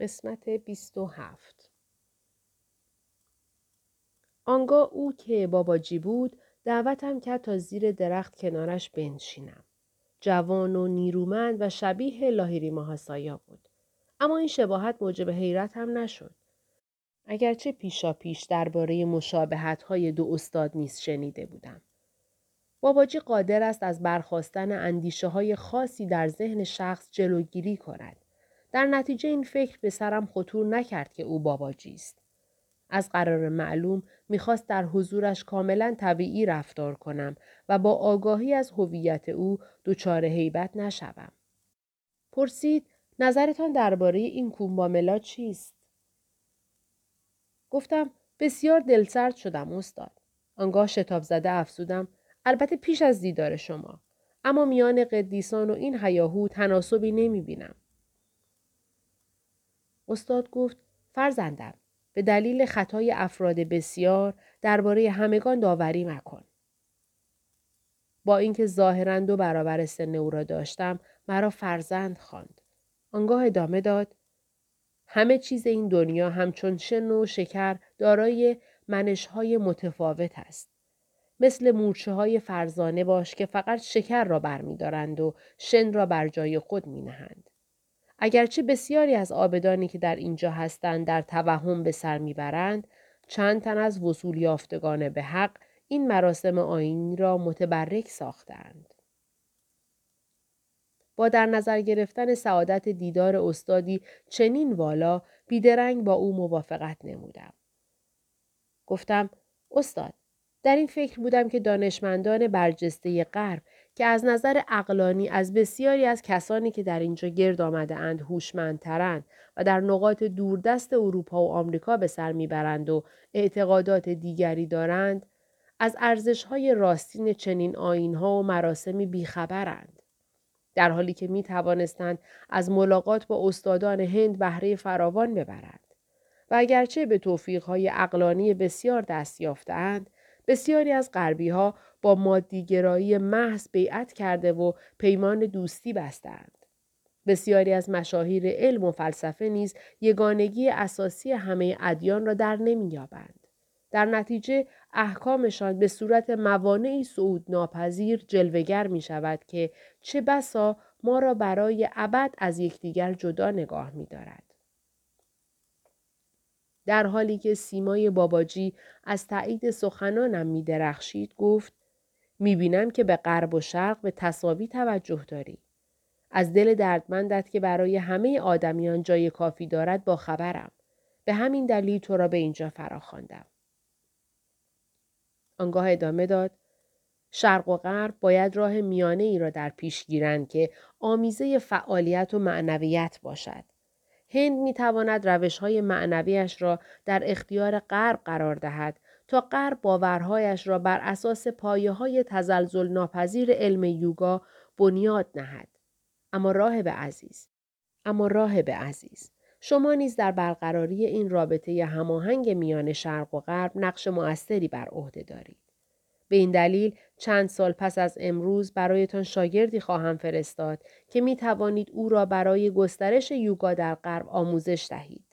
قسمت 27 آنگاه او که باباجی بود دعوتم کرد تا زیر درخت کنارش بنشینم. جوان و نیرومند و شبیه لاهیری ماهاسایا بود. اما این شباهت موجب حیرت هم نشد. اگرچه پیشا پیش درباره مشابهت های دو استاد نیز شنیده بودم. باباجی قادر است از برخواستن اندیشه های خاصی در ذهن شخص جلوگیری کند. در نتیجه این فکر به سرم خطور نکرد که او باباجی است. از قرار معلوم می‌خواست در حضورش کاملا طبیعی رفتار کنم و با آگاهی از هویت او دچار هیبت نشوم. پرسید نظرتان درباره این کومباملا چیست؟ گفتم بسیار دلسرد شدم استاد. آنگاه شتاب زده افزودم البته پیش از دیدار شما. اما میان قدیسان و این هیاهو تناسبی نمی بینم. استاد گفت فرزندم به دلیل خطای افراد بسیار درباره همگان داوری مکن. با اینکه ظاهرا دو برابر سن او را داشتم مرا فرزند خواند. آنگاه ادامه داد همه چیز این دنیا همچون شن و شکر دارای منشهای متفاوت است. مثل مورچه های فرزانه باش که فقط شکر را برمیدارند و شن را بر جای خود می نهند. اگرچه بسیاری از آبدانی که در اینجا هستند در توهم به سر می‌برند چند تن از وصول یافتگان به حق این مراسم آینی را متبرک ساختند. با در نظر گرفتن سعادت دیدار استادی چنین والا بیدرنگ با او موافقت نمودم. گفتم استاد در این فکر بودم که دانشمندان برجسته غرب که از نظر اقلانی از بسیاری از کسانی که در اینجا گرد آمده اند هوشمندترند و در نقاط دوردست اروپا و آمریکا به سر می‌برند و اعتقادات دیگری دارند از ارزش های راستین چنین آین ها و مراسمی بیخبرند. در حالی که می توانستند از ملاقات با استادان هند بهره فراوان ببرند. و اگرچه به توفیق های اقلانی بسیار دست یافتند، بسیاری از غربی ها مادیگرایی محض بیعت کرده و پیمان دوستی بستند. بسیاری از مشاهیر علم و فلسفه نیز یگانگی اساسی همه ادیان را در نمییابند. در نتیجه احکامشان به صورت موانعی صعود ناپذیر جلوگر می شود که چه بسا ما را برای ابد از یکدیگر جدا نگاه می دارد. در حالی که سیمای باباجی از تایید سخنانم می درخشید گفت می بینم که به غرب و شرق به تصاوی توجه داری. از دل دردمندت که برای همه آدمیان جای کافی دارد با خبرم. به همین دلیل تو را به اینجا فراخواندم. آنگاه ادامه داد شرق و غرب باید راه میانه ای را در پیش گیرند که آمیزه فعالیت و معنویت باشد. هند می تواند روش های معنویش را در اختیار غرب قرار دهد تا غرب باورهایش را بر اساس پایه های تزلزل ناپذیر علم یوگا بنیاد نهد. اما راه به عزیز. اما راه به عزیز. شما نیز در برقراری این رابطه هماهنگ میان شرق و غرب نقش موثری بر عهده دارید. به این دلیل چند سال پس از امروز برایتان شاگردی خواهم فرستاد که می توانید او را برای گسترش یوگا در غرب آموزش دهید.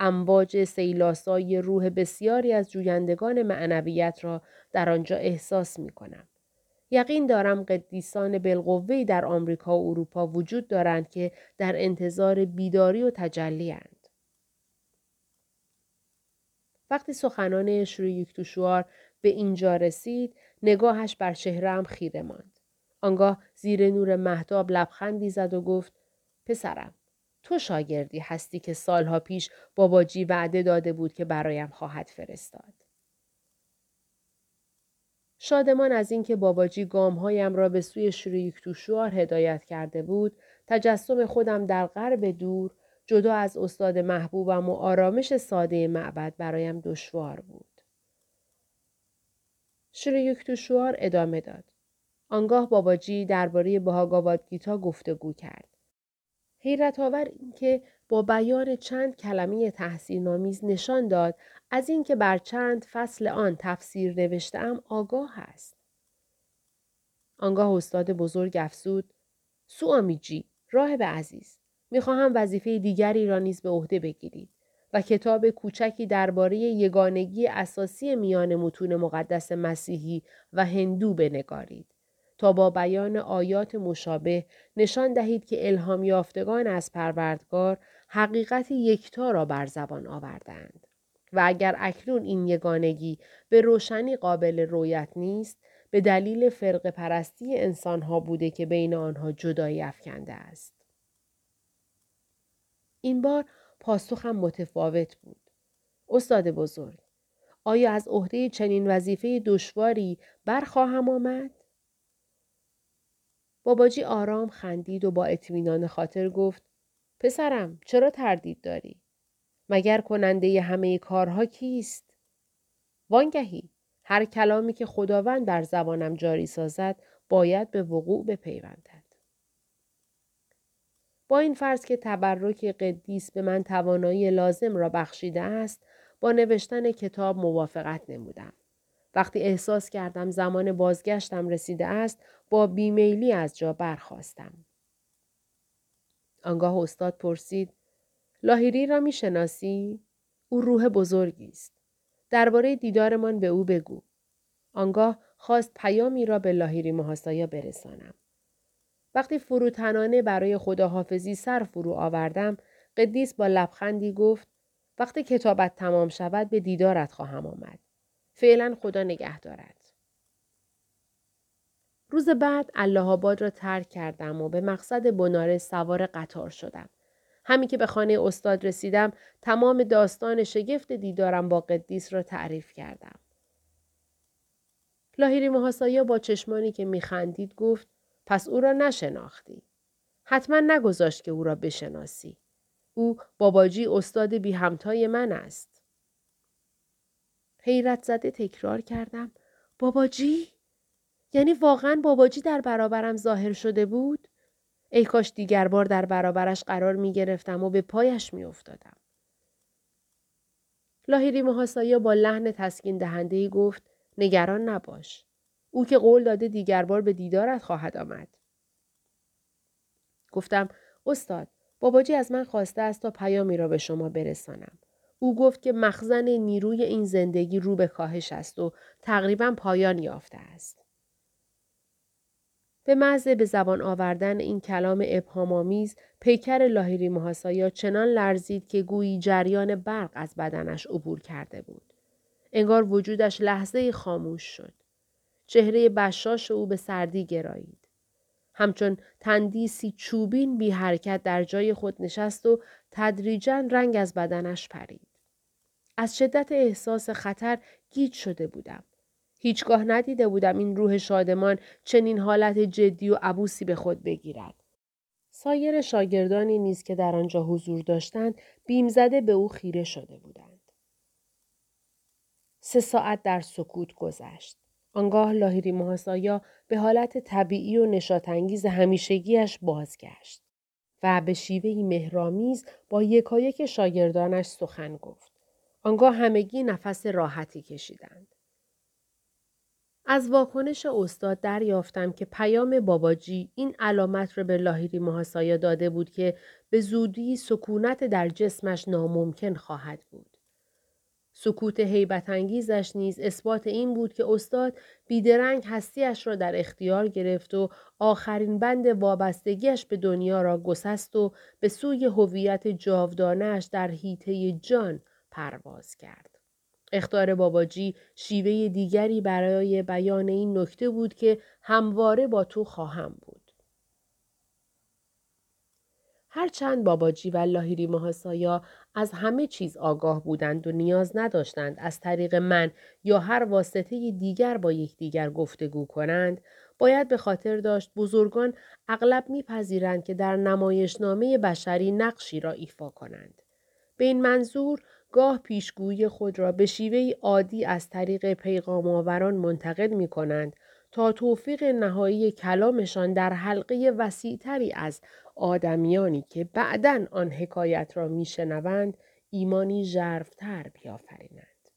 امواج سیلاسای روح بسیاری از جویندگان معنویت را در آنجا احساس می کنم. یقین دارم قدیسان بالقوهی در آمریکا و اروپا وجود دارند که در انتظار بیداری و تجلی هند. وقتی سخنان شری یکتوشوار به اینجا رسید نگاهش بر چهرهام خیره ماند. آنگاه زیر نور محتاب لبخندی زد و گفت پسرم تو شاگردی هستی که سالها پیش باباجی وعده داده بود که برایم خواهد فرستاد. شادمان از اینکه باباجی گامهایم را به سوی شریک توشوار هدایت کرده بود، تجسم خودم در غرب دور جدا از استاد محبوبم و آرامش ساده معبد برایم دشوار بود. شریک توشوار ادامه داد. آنگاه باباجی درباره بهاگاواد گیتا گفتگو کرد. حیرت آور اینکه با بیان چند کلمه تحصیل نشان داد از اینکه بر چند فصل آن تفسیر نوشتم آگاه است. آنگاه استاد بزرگ افسود سوامیجی به عزیز می‌خواهم وظیفه دیگری را نیز به عهده بگیرید و کتاب کوچکی درباره یگانگی اساسی میان متون مقدس مسیحی و هندو بنگارید تا با بیان آیات مشابه نشان دهید که الهام یافتگان از پروردگار حقیقت یکتا را بر زبان آوردند و اگر اکنون این یگانگی به روشنی قابل رویت نیست به دلیل فرق پرستی انسان ها بوده که بین آنها جدایی افکنده است. این بار پاسخم متفاوت بود. استاد بزرگ، آیا از عهده چنین وظیفه دشواری برخواهم آمد؟ باباجی آرام خندید و با اطمینان خاطر گفت پسرم چرا تردید داری؟ مگر کننده همه کارها کیست؟ وانگهی هر کلامی که خداوند بر زبانم جاری سازد باید به وقوع بپیوندد. با این فرض که تبرک قدیس به من توانایی لازم را بخشیده است با نوشتن کتاب موافقت نمودم. وقتی احساس کردم زمان بازگشتم رسیده است با بیمیلی از جا برخواستم. آنگاه استاد پرسید لاهیری را می شناسی؟ او روح بزرگی است. درباره دیدارمان به او بگو. آنگاه خواست پیامی را به لاهیری محاسایا برسانم. وقتی فروتنانه برای خداحافظی سر فرو آوردم قدیس با لبخندی گفت وقتی کتابت تمام شود به دیدارت خواهم آمد. فعلا خدا نگه دارد. روز بعد الله آباد را ترک کردم و به مقصد بناره سوار قطار شدم. همین که به خانه استاد رسیدم تمام داستان شگفت دیدارم با قدیس را تعریف کردم. لاهیری محاسایا با چشمانی که میخندید گفت پس او را نشناختی. حتما نگذاشت که او را بشناسی. او باباجی استاد بی همتای من است. حیرت زده تکرار کردم. باباجی؟ یعنی واقعا باباجی در برابرم ظاهر شده بود؟ ای کاش دیگر بار در برابرش قرار می گرفتم و به پایش می افتادم. لاهیری محاسایا با لحن تسکین دهنده گفت نگران نباش. او که قول داده دیگر بار به دیدارت خواهد آمد. گفتم استاد باباجی از من خواسته است تا پیامی را به شما برسانم. او گفت که مخزن نیروی این زندگی رو به کاهش است و تقریبا پایان یافته است. به محض به زبان آوردن این کلام ابهامآمیز پیکر لاهیری محاسایا چنان لرزید که گویی جریان برق از بدنش عبور کرده بود. انگار وجودش لحظه خاموش شد. چهره بشاش او به سردی گرایید. همچون تندیسی چوبین بی حرکت در جای خود نشست و تدریجا رنگ از بدنش پرید. از شدت احساس خطر گیج شده بودم. هیچگاه ندیده بودم این روح شادمان چنین حالت جدی و عبوسی به خود بگیرد. سایر شاگردانی نیز که در آنجا حضور داشتند بیم زده به او خیره شده بودند. سه ساعت در سکوت گذشت. آنگاه لاهیری محاسایا به حالت طبیعی و نشاتانگیز همیشگیش بازگشت و به شیوهی مهرامیز با یکایک شاگردانش سخن گفت. آنگاه همگی نفس راحتی کشیدند. از واکنش استاد دریافتم که پیام باباجی این علامت را به لاهیری محاسایا داده بود که به زودی سکونت در جسمش ناممکن خواهد بود. سکوت حیبت انگیزش نیز اثبات این بود که استاد بیدرنگ هستیش را در اختیار گرفت و آخرین بند وابستگیش به دنیا را گسست و به سوی هویت جاودانهاش در هیته جان پرواز کرد. اختار باباجی شیوه دیگری برای بیان این نکته بود که همواره با تو خواهم بود. هرچند باباجی و لاهیری محاسایا از همه چیز آگاه بودند و نیاز نداشتند از طریق من یا هر واسطه دیگر با یکدیگر گفتگو کنند باید به خاطر داشت بزرگان اغلب میپذیرند که در نمایشنامه بشری نقشی را ایفا کنند به این منظور گاه پیشگویی خود را به شیوه عادی از طریق پیغام آوران منتقل می کنند تا توفیق نهایی کلامشان در حلقه وسیعتری از آدمیانی که بعدا آن حکایت را میشنوند ایمانی ژرفتر بیافرینند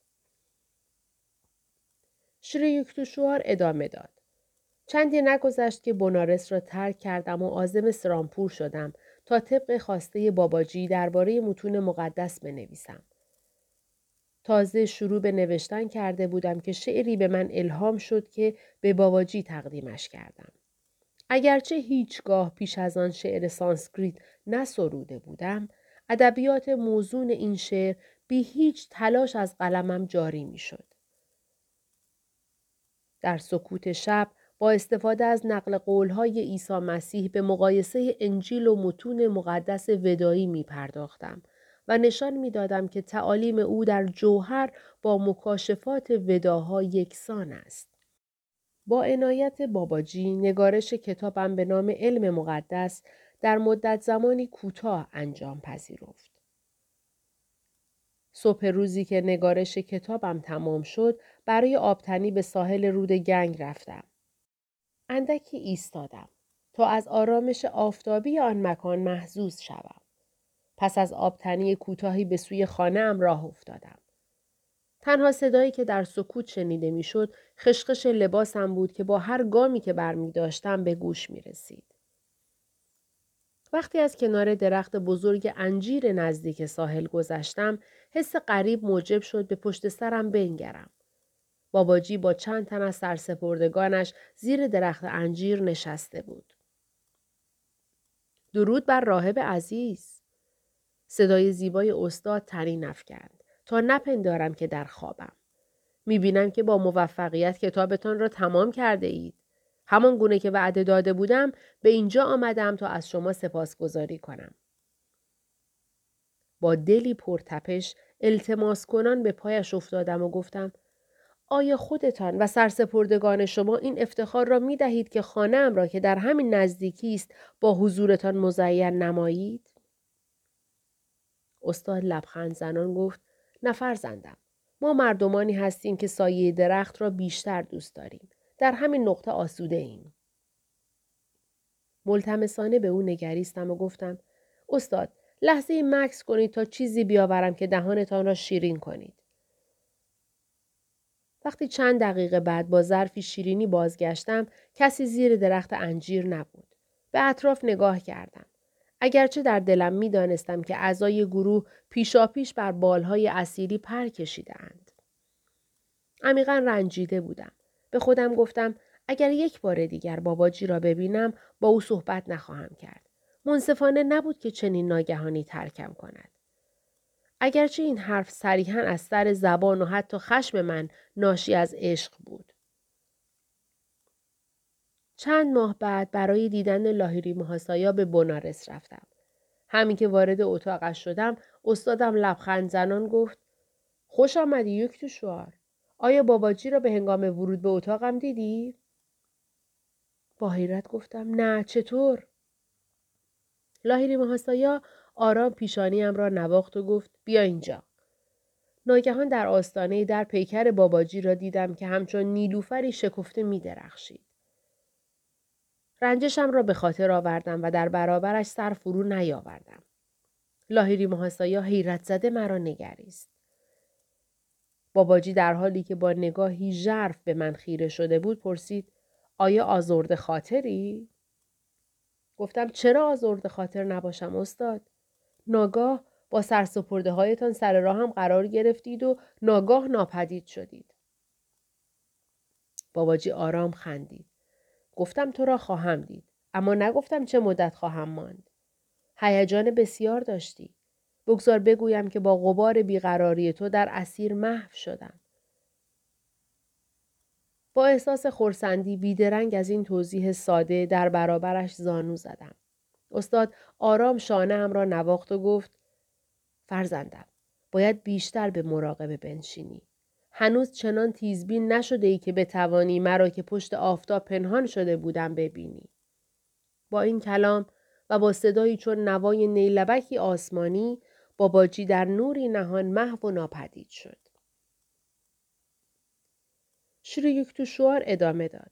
شری یکتوشوار ادامه داد چندی نگذشت که بنارس را ترک کردم و آزم سرامپور شدم تا طبق خواسته باباجی درباره متون مقدس بنویسم. تازه شروع به نوشتن کرده بودم که شعری به من الهام شد که به باباجی تقدیمش کردم. اگرچه هیچگاه پیش از آن شعر سانسکریت نسروده بودم، ادبیات موزون این شعر بی هیچ تلاش از قلمم جاری می شد. در سکوت شب با استفاده از نقل قولهای عیسی مسیح به مقایسه انجیل و متون مقدس ودایی می پرداختم و نشان می دادم که تعالیم او در جوهر با مکاشفات وداها یکسان است. با عنایت باباجی نگارش کتابم به نام علم مقدس در مدت زمانی کوتاه انجام پذیرفت. صبح روزی که نگارش کتابم تمام شد برای آبتنی به ساحل رود گنگ رفتم. اندکی ایستادم تا از آرامش آفتابی آن مکان محزوز شوم. پس از آبتنی کوتاهی به سوی خانه راه افتادم. تنها صدایی که در سکوت شنیده می‌شد خشخش لباسم بود که با هر گامی که برمی داشتم به گوش می رسید. وقتی از کنار درخت بزرگ انجیر نزدیک ساحل گذشتم حس غریب موجب شد به پشت سرم بنگرم. باباجی با چند تن از سرسپردگانش زیر درخت انجیر نشسته بود. درود بر راهب عزیز. صدای زیبای استاد تنین افکند تا نپندارم که در خوابم. می‌بینم که با موفقیت کتابتان را تمام کرده اید. همان گونه که وعده داده بودم به اینجا آمدم تا از شما سپاسگزاری کنم. با دلی پرتپش التماس کنان به پایش افتادم و گفتم آیا خودتان و سرسپردگان شما این افتخار را می دهید که خانم را که در همین نزدیکی است با حضورتان مزین نمایید؟ استاد لبخند زنان گفت نفر زندم. ما مردمانی هستیم که سایه درخت را بیشتر دوست داریم. در همین نقطه آسوده ایم. ملتمسانه به او نگریستم و گفتم استاد لحظه مکس کنید تا چیزی بیاورم که دهانتان را شیرین کنید. وقتی چند دقیقه بعد با ظرفی شیرینی بازگشتم کسی زیر درخت انجیر نبود. به اطراف نگاه کردم. اگرچه در دلم می دانستم که اعضای گروه پیشاپیش بر بالهای اسیری پر کشیدند. عمیقا رنجیده بودم. به خودم گفتم اگر یک بار دیگر باباجی را ببینم با او صحبت نخواهم کرد. منصفانه نبود که چنین ناگهانی ترکم کند. اگرچه این حرف صریحا از سر زبان و حتی خشم من ناشی از عشق بود. چند ماه بعد برای دیدن لاهیری محاسایا به بنارس رفتم. همین که وارد اتاقش شدم استادم لبخند زنان گفت خوش آمدی یک تو شوار. آیا باباجی را به هنگام ورود به اتاقم دیدی؟ با حیرت گفتم نه چطور؟ لاهیری محاسایا آرام پیشانیم را نواخت و گفت بیا اینجا. ناگهان در آستانه در پیکر باباجی را دیدم که همچون نیلوفری شکفته می درخشید. رنجشم را به خاطر آوردم و در برابرش سر فرو نیاوردم. لاهیری محاسایا حیرت زده مرا نگریست. باباجی در حالی که با نگاهی ژرف به من خیره شده بود پرسید آیا آزرد خاطری؟ گفتم چرا آزرد خاطر نباشم استاد؟ ناگاه با سرسپرده هایتان سر راه هم قرار گرفتید و ناگاه ناپدید شدید. باباجی آرام خندید. گفتم تو را خواهم دید. اما نگفتم چه مدت خواهم ماند. هیجان بسیار داشتی. بگذار بگویم که با غبار بیقراری تو در اسیر محو شدم. با احساس خورسندی بیدرنگ از این توضیح ساده در برابرش زانو زدم. استاد آرام شانه هم را نواخت و گفت فرزندم باید بیشتر به مراقبه بنشینی. هنوز چنان تیزبین نشده ای که بتوانی مرا که پشت آفتاب پنهان شده بودم ببینی. با این کلام و با صدایی چون نوای نیلبکی آسمانی باباجی در نوری نهان محو و ناپدید شد. شوار ادامه داد.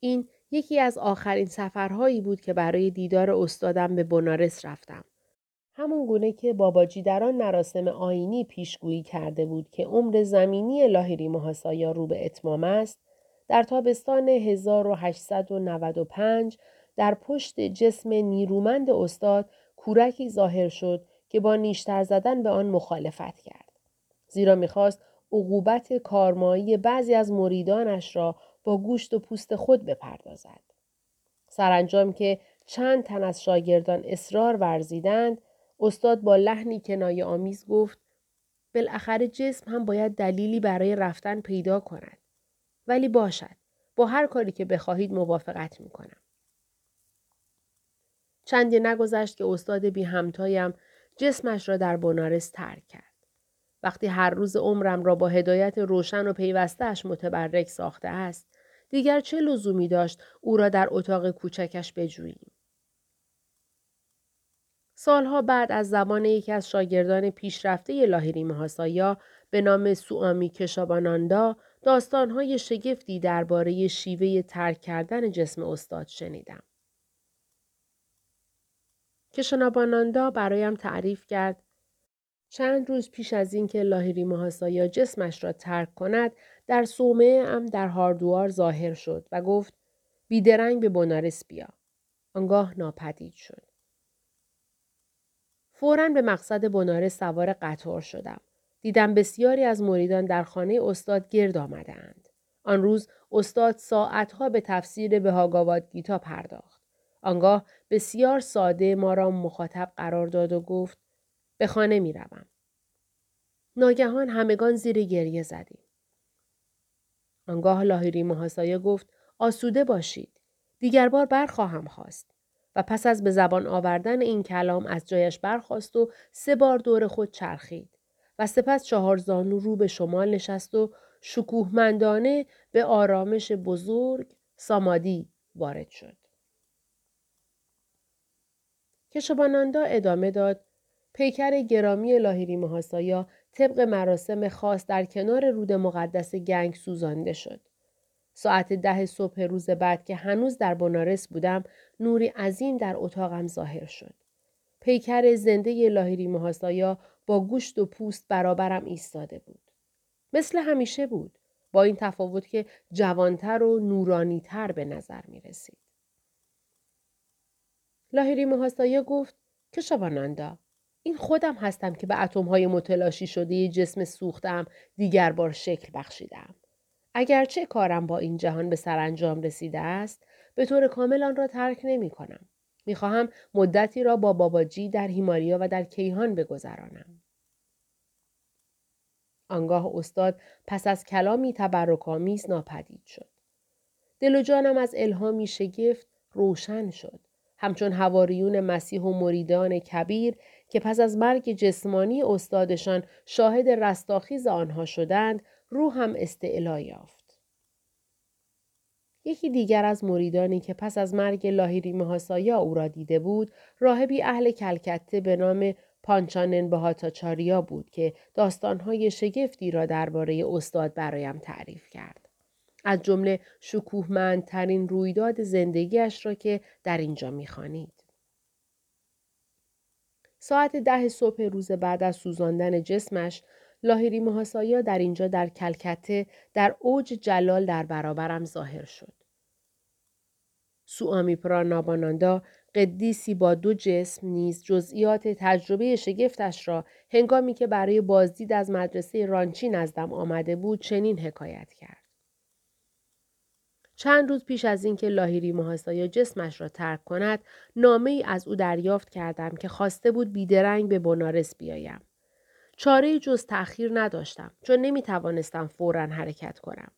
این یکی از آخرین سفرهایی بود که برای دیدار استادم به بنارس رفتم. همون گونه که باباجی در آن مراسم آینی پیشگویی کرده بود که عمر زمینی لاهیری محاسایا رو به اتمام است، در تابستان 1895 در پشت جسم نیرومند استاد کورکی ظاهر شد که با نیشتر زدن به آن مخالفت کرد. زیرا می‌خواست عقوبت کارمایی بعضی از مریدانش را با گوشت و پوست خود بپردازد. سرانجام که چند تن از شاگردان اصرار ورزیدند استاد با لحنی کنایه آمیز گفت بالاخره جسم هم باید دلیلی برای رفتن پیدا کند. ولی باشد. با هر کاری که بخواهید موافقت می کنم. چندی نگذشت که استاد بی همتایم جسمش را در بنارس ترک کرد. وقتی هر روز عمرم را با هدایت روشن و پیوستهش متبرک ساخته است، دیگر چه لزومی داشت او را در اتاق کوچکش بجوییم؟ سالها بعد از زمان یکی از شاگردان پیشرفته لاهیری مهاسایا به نام سوامی کشاباناندا داستانهای شگفتی درباره شیوه ترک کردن جسم استاد شنیدم. کشاناباناندا برایم تعریف کرد چند روز پیش از اینکه لاهیری مهاسایا جسمش را ترک کند در صومعه ام در هاردوار ظاهر شد و گفت بیدرنگ به بنارس بیا. آنگاه ناپدید شد. فورا به مقصد بنارس سوار قطار شدم. دیدم بسیاری از مریدان در خانه استاد گرد آمده اند. آن روز استاد ساعتها به تفسیر به هاگاواد گیتا پرداخت. آنگاه بسیار ساده ما را مخاطب قرار داد و گفت به خانه می روم. ناگهان همگان زیر گریه زدیم. آنگاه لاهیری محاسایه گفت آسوده باشید. دیگر بار برخواهم خواست. و پس از به زبان آوردن این کلام از جایش برخواست و سه بار دور خود چرخید و سپس چهار زانو رو به شمال نشست و شکوهمندانه به آرامش بزرگ سامادی وارد شد. کشباناندا ادامه داد پیکر گرامی لاهیری محاسایا طبق مراسم خاص در کنار رود مقدس گنگ سوزانده شد. ساعت ده صبح روز بعد که هنوز در بنارس بودم نوری عظیم در اتاقم ظاهر شد. پیکر زنده لاهیری محاسایا با گوشت و پوست برابرم ایستاده بود. مثل همیشه بود. با این تفاوت که جوانتر و نورانیتر به نظر می رسید. لاهیری محاسایا گفت که این خودم هستم که به اتمهای متلاشی شده جسم سوختم دیگر بار شکل بخشیدم. اگرچه کارم با این جهان به سرانجام رسیده است به طور کامل آن را ترک نمی کنم. می خواهم مدتی را با باباجی در هیماریا و در کیهان بگذرانم. آنگاه استاد پس از کلامی تبرکآمیز ناپدید شد. دل و جانم از الهامی شگفت روشن شد. همچون هواریون مسیح و مریدان کبیر که پس از مرگ جسمانی استادشان شاهد رستاخیز آنها شدند روحم استعلا یافت. یکی دیگر از مریدانی که پس از مرگ لاهیری محاسایا او را دیده بود راهبی اهل کلکته به نام پانچانن بهاتاچاریا بود که داستانهای شگفتی را درباره استاد برایم تعریف کرد. از جمله شکوهمندترین رویداد زندگیش را که در اینجا می‌خوانید. ساعت ده صبح روز بعد از سوزاندن جسمش لاهیری محاسایا در اینجا در کلکته در اوج جلال در برابرم ظاهر شد. سوامی ناباناندا قدیسی با دو جسم نیز جزئیات تجربه شگفتش را هنگامی که برای بازدید از مدرسه رانچی نزدم آمده بود چنین حکایت کرد. چند روز پیش از اینکه لاهیری محاسایا جسمش را ترک کند نامه ای از او دریافت کردم که خواسته بود بیدرنگ به بنارس بیایم. چاره جز تأخیر نداشتم چون نمی توانستم فورا حرکت کنم.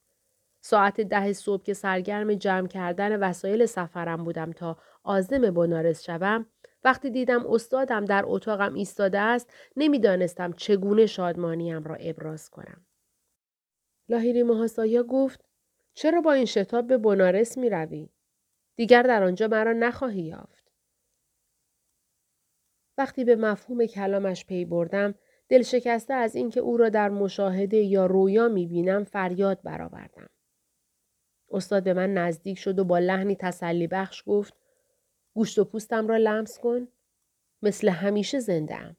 ساعت ده صبح که سرگرم جمع کردن وسایل سفرم بودم تا آزم بنارس شوم وقتی دیدم استادم در اتاقم ایستاده است نمی‌دانستم چگونه شادمانیم را ابراز کنم. لاهیری محاسایا گفت چرا با این شتاب به بنارس می روی؟ دیگر در آنجا مرا نخواهی یافت. وقتی به مفهوم کلامش پی بردم دل شکسته از اینکه او را در مشاهده یا رویا می بینم فریاد برآوردم. استاد به من نزدیک شد و با لحنی تسلی بخش گفت گوشت و پوستم را لمس کن. مثل همیشه زنده ام.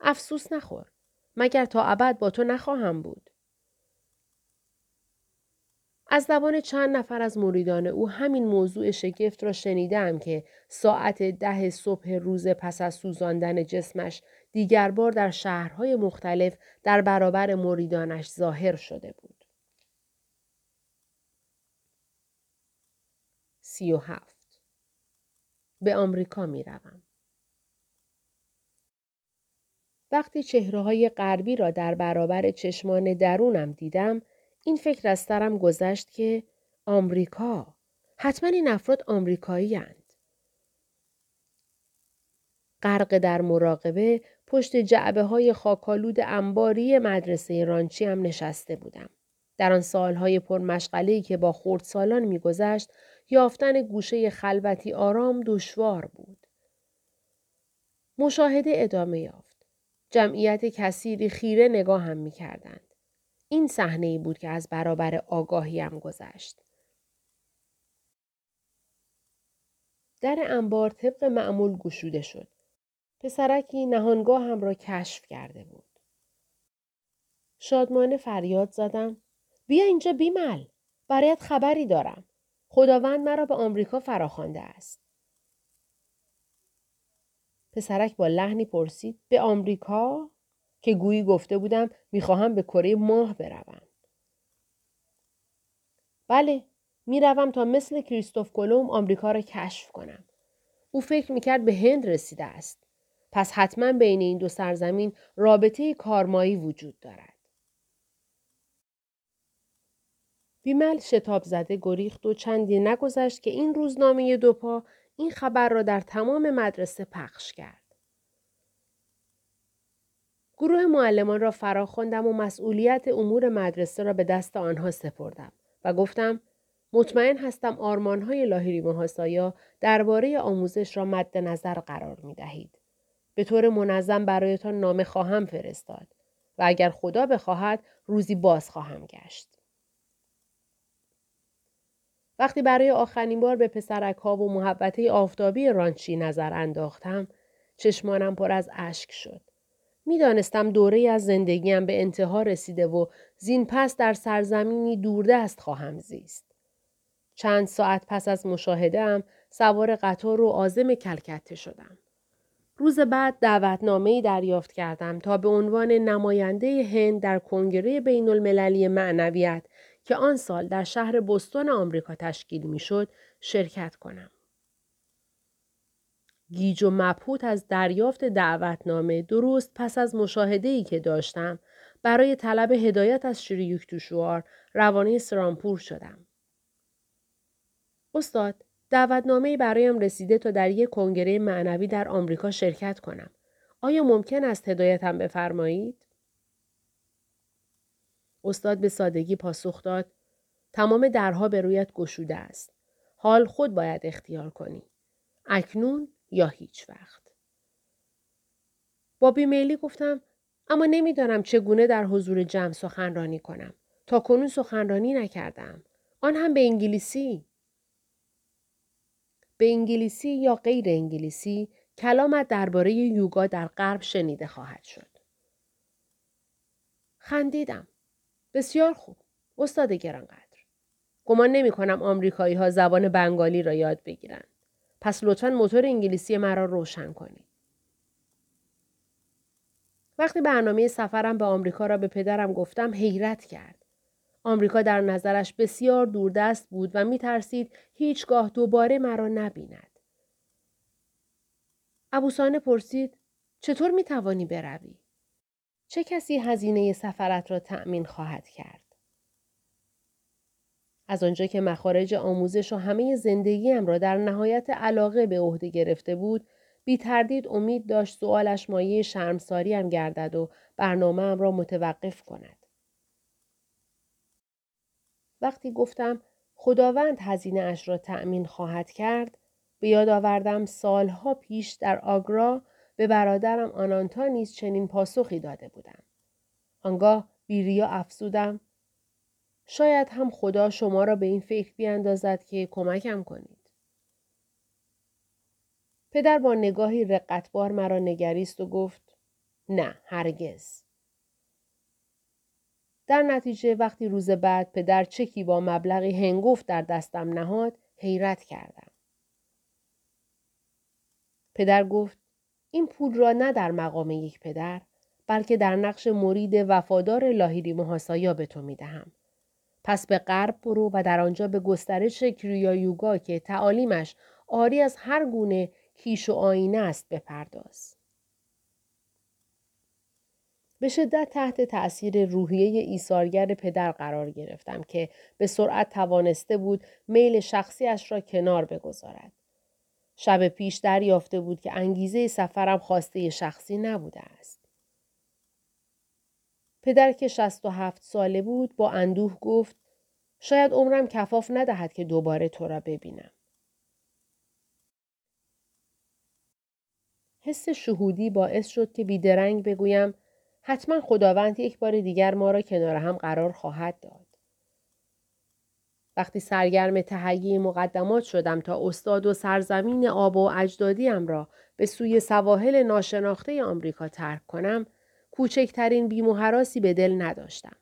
افسوس نخور. مگر تا ابد با تو نخواهم بود. از زبان چند نفر از مریدان او همین موضوع شگفت را شنیدم که ساعت ده صبح روز پس از سوزاندن جسمش دیگر بار در شهرهای مختلف در برابر مریدانش ظاهر شده بود. سی و هفت. به آمریکا می روم. وقتی چهره های غربی را در برابر چشمان درونم دیدم، این فکر از سرم گذشت که آمریکا حتما این افراد آمریکایی هند. غرق در مراقبه پشت جعبه های خاکالود انباری مدرسه رانچی هم نشسته بودم. در آن سالهای پرمشغله‌ای که با خردسالان میگذشت یافتن گوشه خلوتی آرام دشوار بود. مشاهده ادامه یافت. جمعیت کثیری خیره نگاه هم می کردند. این صحنه ای بود که از برابر آگاهیم گذشت. در انبار طبق معمول گشوده شد. پسرکی نهانگاه هم را کشف کرده بود. شادمانه فریاد زدم. بیا اینجا بیمل. برایت خبری دارم. خداوند مرا به آمریکا فراخوانده است. پسرک با لحنی پرسید به آمریکا که گویی گفته بودم می‌خواهم به کره ماه بروم. بله می‌روم تا مثل کریستوف کلوم آمریکا را کشف کنم. او فکر می‌کرد به هند رسیده است. پس حتما بین این دو سرزمین رابطه کارمایی وجود دارد. بیمل شتاب زده گریخت و چندی نگذشت که این روزنامه دوپا این خبر را در تمام مدرسه پخش کرد. گروه معلمان را فرا و مسئولیت امور مدرسه را به دست آنها سپردم و گفتم مطمئن هستم آرمانهای لاهیری محاسایا درباره آموزش را مد نظر قرار می دهید. به طور منظم برایتان نامه خواهم فرستاد و اگر خدا بخواهد روزی باز خواهم گشت. وقتی برای آخرین بار به پسرک ها و محبته آفتابی رانچی نظر انداختم چشمانم پر از اشک شد. می‌دانستم دوره از زندگیم به انتها رسیده و زین پس در سرزمینی دوردست خواهم زیست. چند ساعت پس از مشاهده سوار قطار و آزم کلکته شدم. روز بعد دعوتنامه دریافت کردم تا به عنوان نماینده هند در کنگره بین المللی معنویت که آن سال در شهر بستون آمریکا تشکیل می‌شد شرکت کنم. گیج و مبهوت از دریافت دعوتنامه درست پس از مشاهده ای که داشتم برای طلب هدایت از شری یکتوشوار روانه سرامپور شدم. استاد دعوتنامه برایم رسیده تا در یک کنگره معنوی در آمریکا شرکت کنم. آیا ممکن است هدایتم بفرمایید؟ استاد به سادگی پاسخ داد تمام درها به رویت گشوده است. حال خود باید اختیار کنی. اکنون یا هیچ وقت. با بیمیلی گفتم اما نمی‌دانم چگونه در حضور جمع سخنرانی کنم. تا کنون سخنرانی نکردم. آن هم به انگلیسی. به انگلیسی یا غیر انگلیسی کلامت درباره یوگا در غرب شنیده خواهد شد. خندیدم. بسیار خوب. استاد گرانقدر. گمان نمی کنم آمریکایی ها زبان بنگالی را یاد بگیرند. پس لطفا موتور انگلیسی مرا روشن کنید. وقتی برنامه سفرم به آمریکا را به پدرم گفتم حیرت کرد. آمریکا در نظرش بسیار دوردست بود و می ترسید هیچگاه دوباره مرا نبیند. ابوسانه پرسید چطور می توانی بروی؟ چه کسی هزینه سفرت را تأمین خواهد کرد؟ از آنجا که مخارج آموزش و همه زندگیم را در نهایت علاقه به عهده گرفته بود بی تردید امید داشت سوالش مایه شرمساریم گردد و برنامه را متوقف کند. وقتی گفتم خداوند هزینه اش را تأمین خواهد کرد به یاد آوردم سالها پیش در آگرا به برادرم آنانتا نیز چنین پاسخی داده بودم. آنگاه بیریا افزودم شاید هم خدا شما را به این فکر بیاندازد که کمکم کنید. پدر با نگاهی رقتبار مرا نگریست و گفت نه هرگز. در نتیجه وقتی روز بعد پدر چکی با مبلغی هنگفت در دستم نهاد حیرت کردم. پدر گفت این پول را نه در مقام یک پدر بلکه در نقش مرید وفادار لاهیری محاسایا به تو می دهم. پس به غرب برو و در آنجا به گسترش کریا یوگا که تعالیمش آری از هر گونه کیش و آینه است بپرداز. به شدت تحت تأثیر روحیه ایثارگر پدر قرار گرفتم که به سرعت توانسته بود میل شخصیش را کنار بگذارد. شب پیش دریافته بود که انگیزه سفرم خواسته شخصی نبوده است. پدر که شست و هفت ساله بود با اندوه گفت شاید عمرم کفاف ندهد که دوباره تو را ببینم. حس شهودی باعث شد که بیدرنگ بگویم حتما خداوند یک بار دیگر ما را کنار هم قرار خواهد داد. وقتی سرگرم تهیه مقدمات شدم تا استاد و سرزمین آب و اجدادیم را به سوی سواحل ناشناخته آمریکا ترک کنم، کوچکترین بیم و حراسی به دل نداشتم.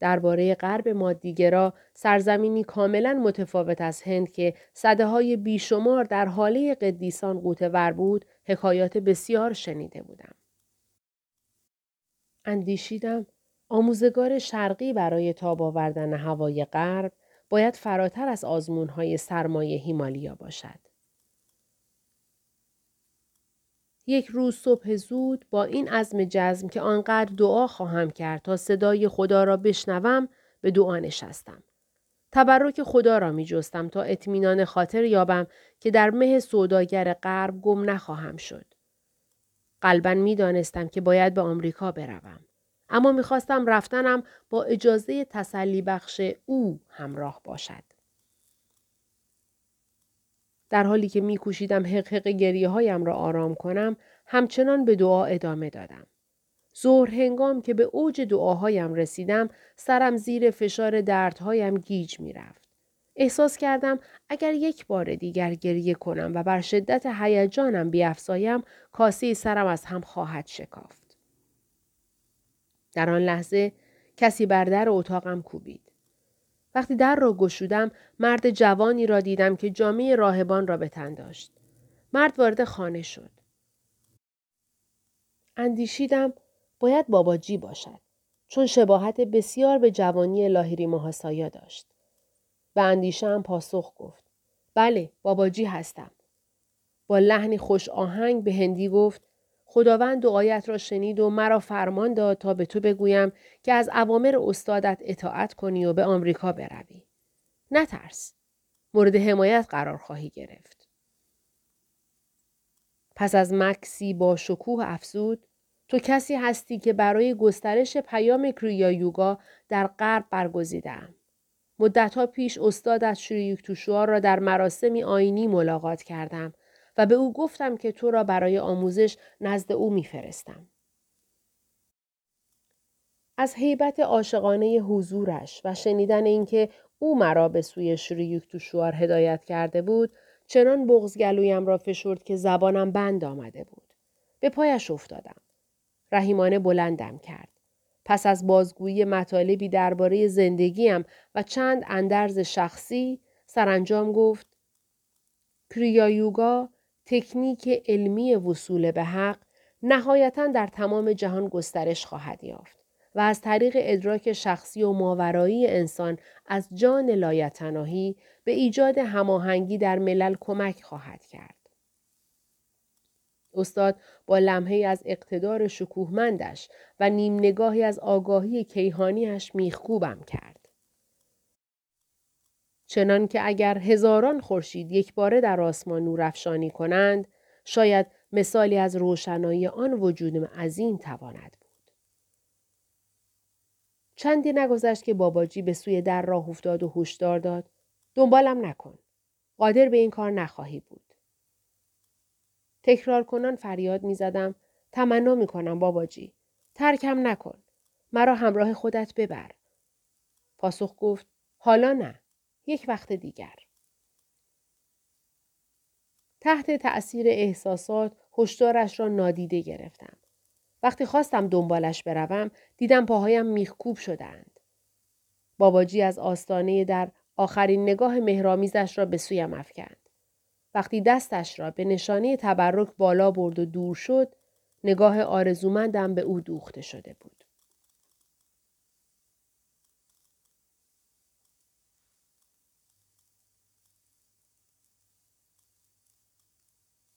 درباره غرب مادیگرا سرزمینی کاملا متفاوت از هند که صده های بیشمار در حاله قدیسان قوتور بود حکایات بسیار شنیده بودم. اندیشیدم آموزگار شرقی برای تاب آوردن هوای غرب باید فراتر از های سرمایه هیمالیا باشد. یک روز صبح زود با این عزم جزم که آنقدر دعا خواهم کرد تا صدای خدا را بشنوم به دعا نشستم. تبرک خدا را می جستم تا اطمینان خاطر یابم که در مه سوداگر غرب گم نخواهم شد. قلبا می دانستم که باید به آمریکا بروم. اما می‌خواستم رفتنم با اجازه تسلی بخش او همراه باشد. در حالی که میکوشیدم حق حق گریه هایم را آرام کنم همچنان به دعا ادامه دادم. ظهر هنگام که به اوج دعاهایم رسیدم سرم زیر فشار دردهایم گیج می‌رفت. احساس کردم اگر یک بار دیگر گریه کنم و بر شدت هیجانم بیافزایم کاسه سرم از هم خواهد شکافت. در آن لحظه کسی بر در اتاقم کوبید. وقتی در را گشودم مرد جوانی را دیدم که جامعه راهبان را به تن داشت. مرد وارد خانه شد. اندیشیدم باید باباجی باشد چون شباهت بسیار به جوانی لاهیری محاسایا داشت. به اندیشه هم پاسخ گفت. بله باباجی هستم. با لحنی خوش آهنگ به هندی گفت خداوند دعایت را شنید و مرا فرمان داد تا به تو بگویم که از اوامر استادت اطاعت کنی و به آمریکا بروی. نترس. مورد حمایت قرار خواهی گرفت. پس از مکسی با شکوه افزود تو کسی هستی که برای گسترش پیام کریا یوگا در غرب برگزیدم. مدتها پیش استاد از را در مراسمی آینی ملاقات کردم و به او گفتم که تو را برای آموزش نزد او میفرستم. از حیبت عاشقانه حضورش و شنیدن اینکه او مرا به سوی شریوک توشوار هدایت کرده بود چنان بغزگلویم را فشرد که زبانم بند آمده بود. به پایش افتادم. رحیمانه بلندم کرد. پس از بازگویی مطالبی درباره زندگیم و چند اندرز شخصی سرانجام گفت کریایوگا تکنیک علمی وصول به حق نهایتا در تمام جهان گسترش خواهد یافت و از طریق ادراک شخصی و ماورایی انسان از جان لایتناهی به ایجاد هماهنگی در ملل کمک خواهد کرد. استاد با لمحه از اقتدار شکوهمندش و نیم نگاهی از آگاهی کیهانیش میخکوبم کرد. چنان که اگر هزاران خورشید یک باره در آسمان نورافشانی کنند شاید مثالی از روشنایی آن وجود عظیم تواند بود. چندی نگذشت که باباجی به سوی در راه افتاد و هشدار داد. دنبالم نکن. قادر به این کار نخواهی بود. تکرار کنان فریاد می زدم تمنا می کنم باباجی ترکم نکن مرا همراه خودت ببر پاسخ گفت حالا نه یک وقت دیگر. تحت تأثیر احساسات هشدارش را نادیده گرفتم. وقتی خواستم دنبالش بروم دیدم پاهایم میخکوب شدند. باباجی از آستانه در آخرین نگاه مهرامیزش را به سویم افکند. وقتی دستش را به نشانه تبرک بالا برد و دور شد، نگاه آرزومندم به او دوخته شده بود.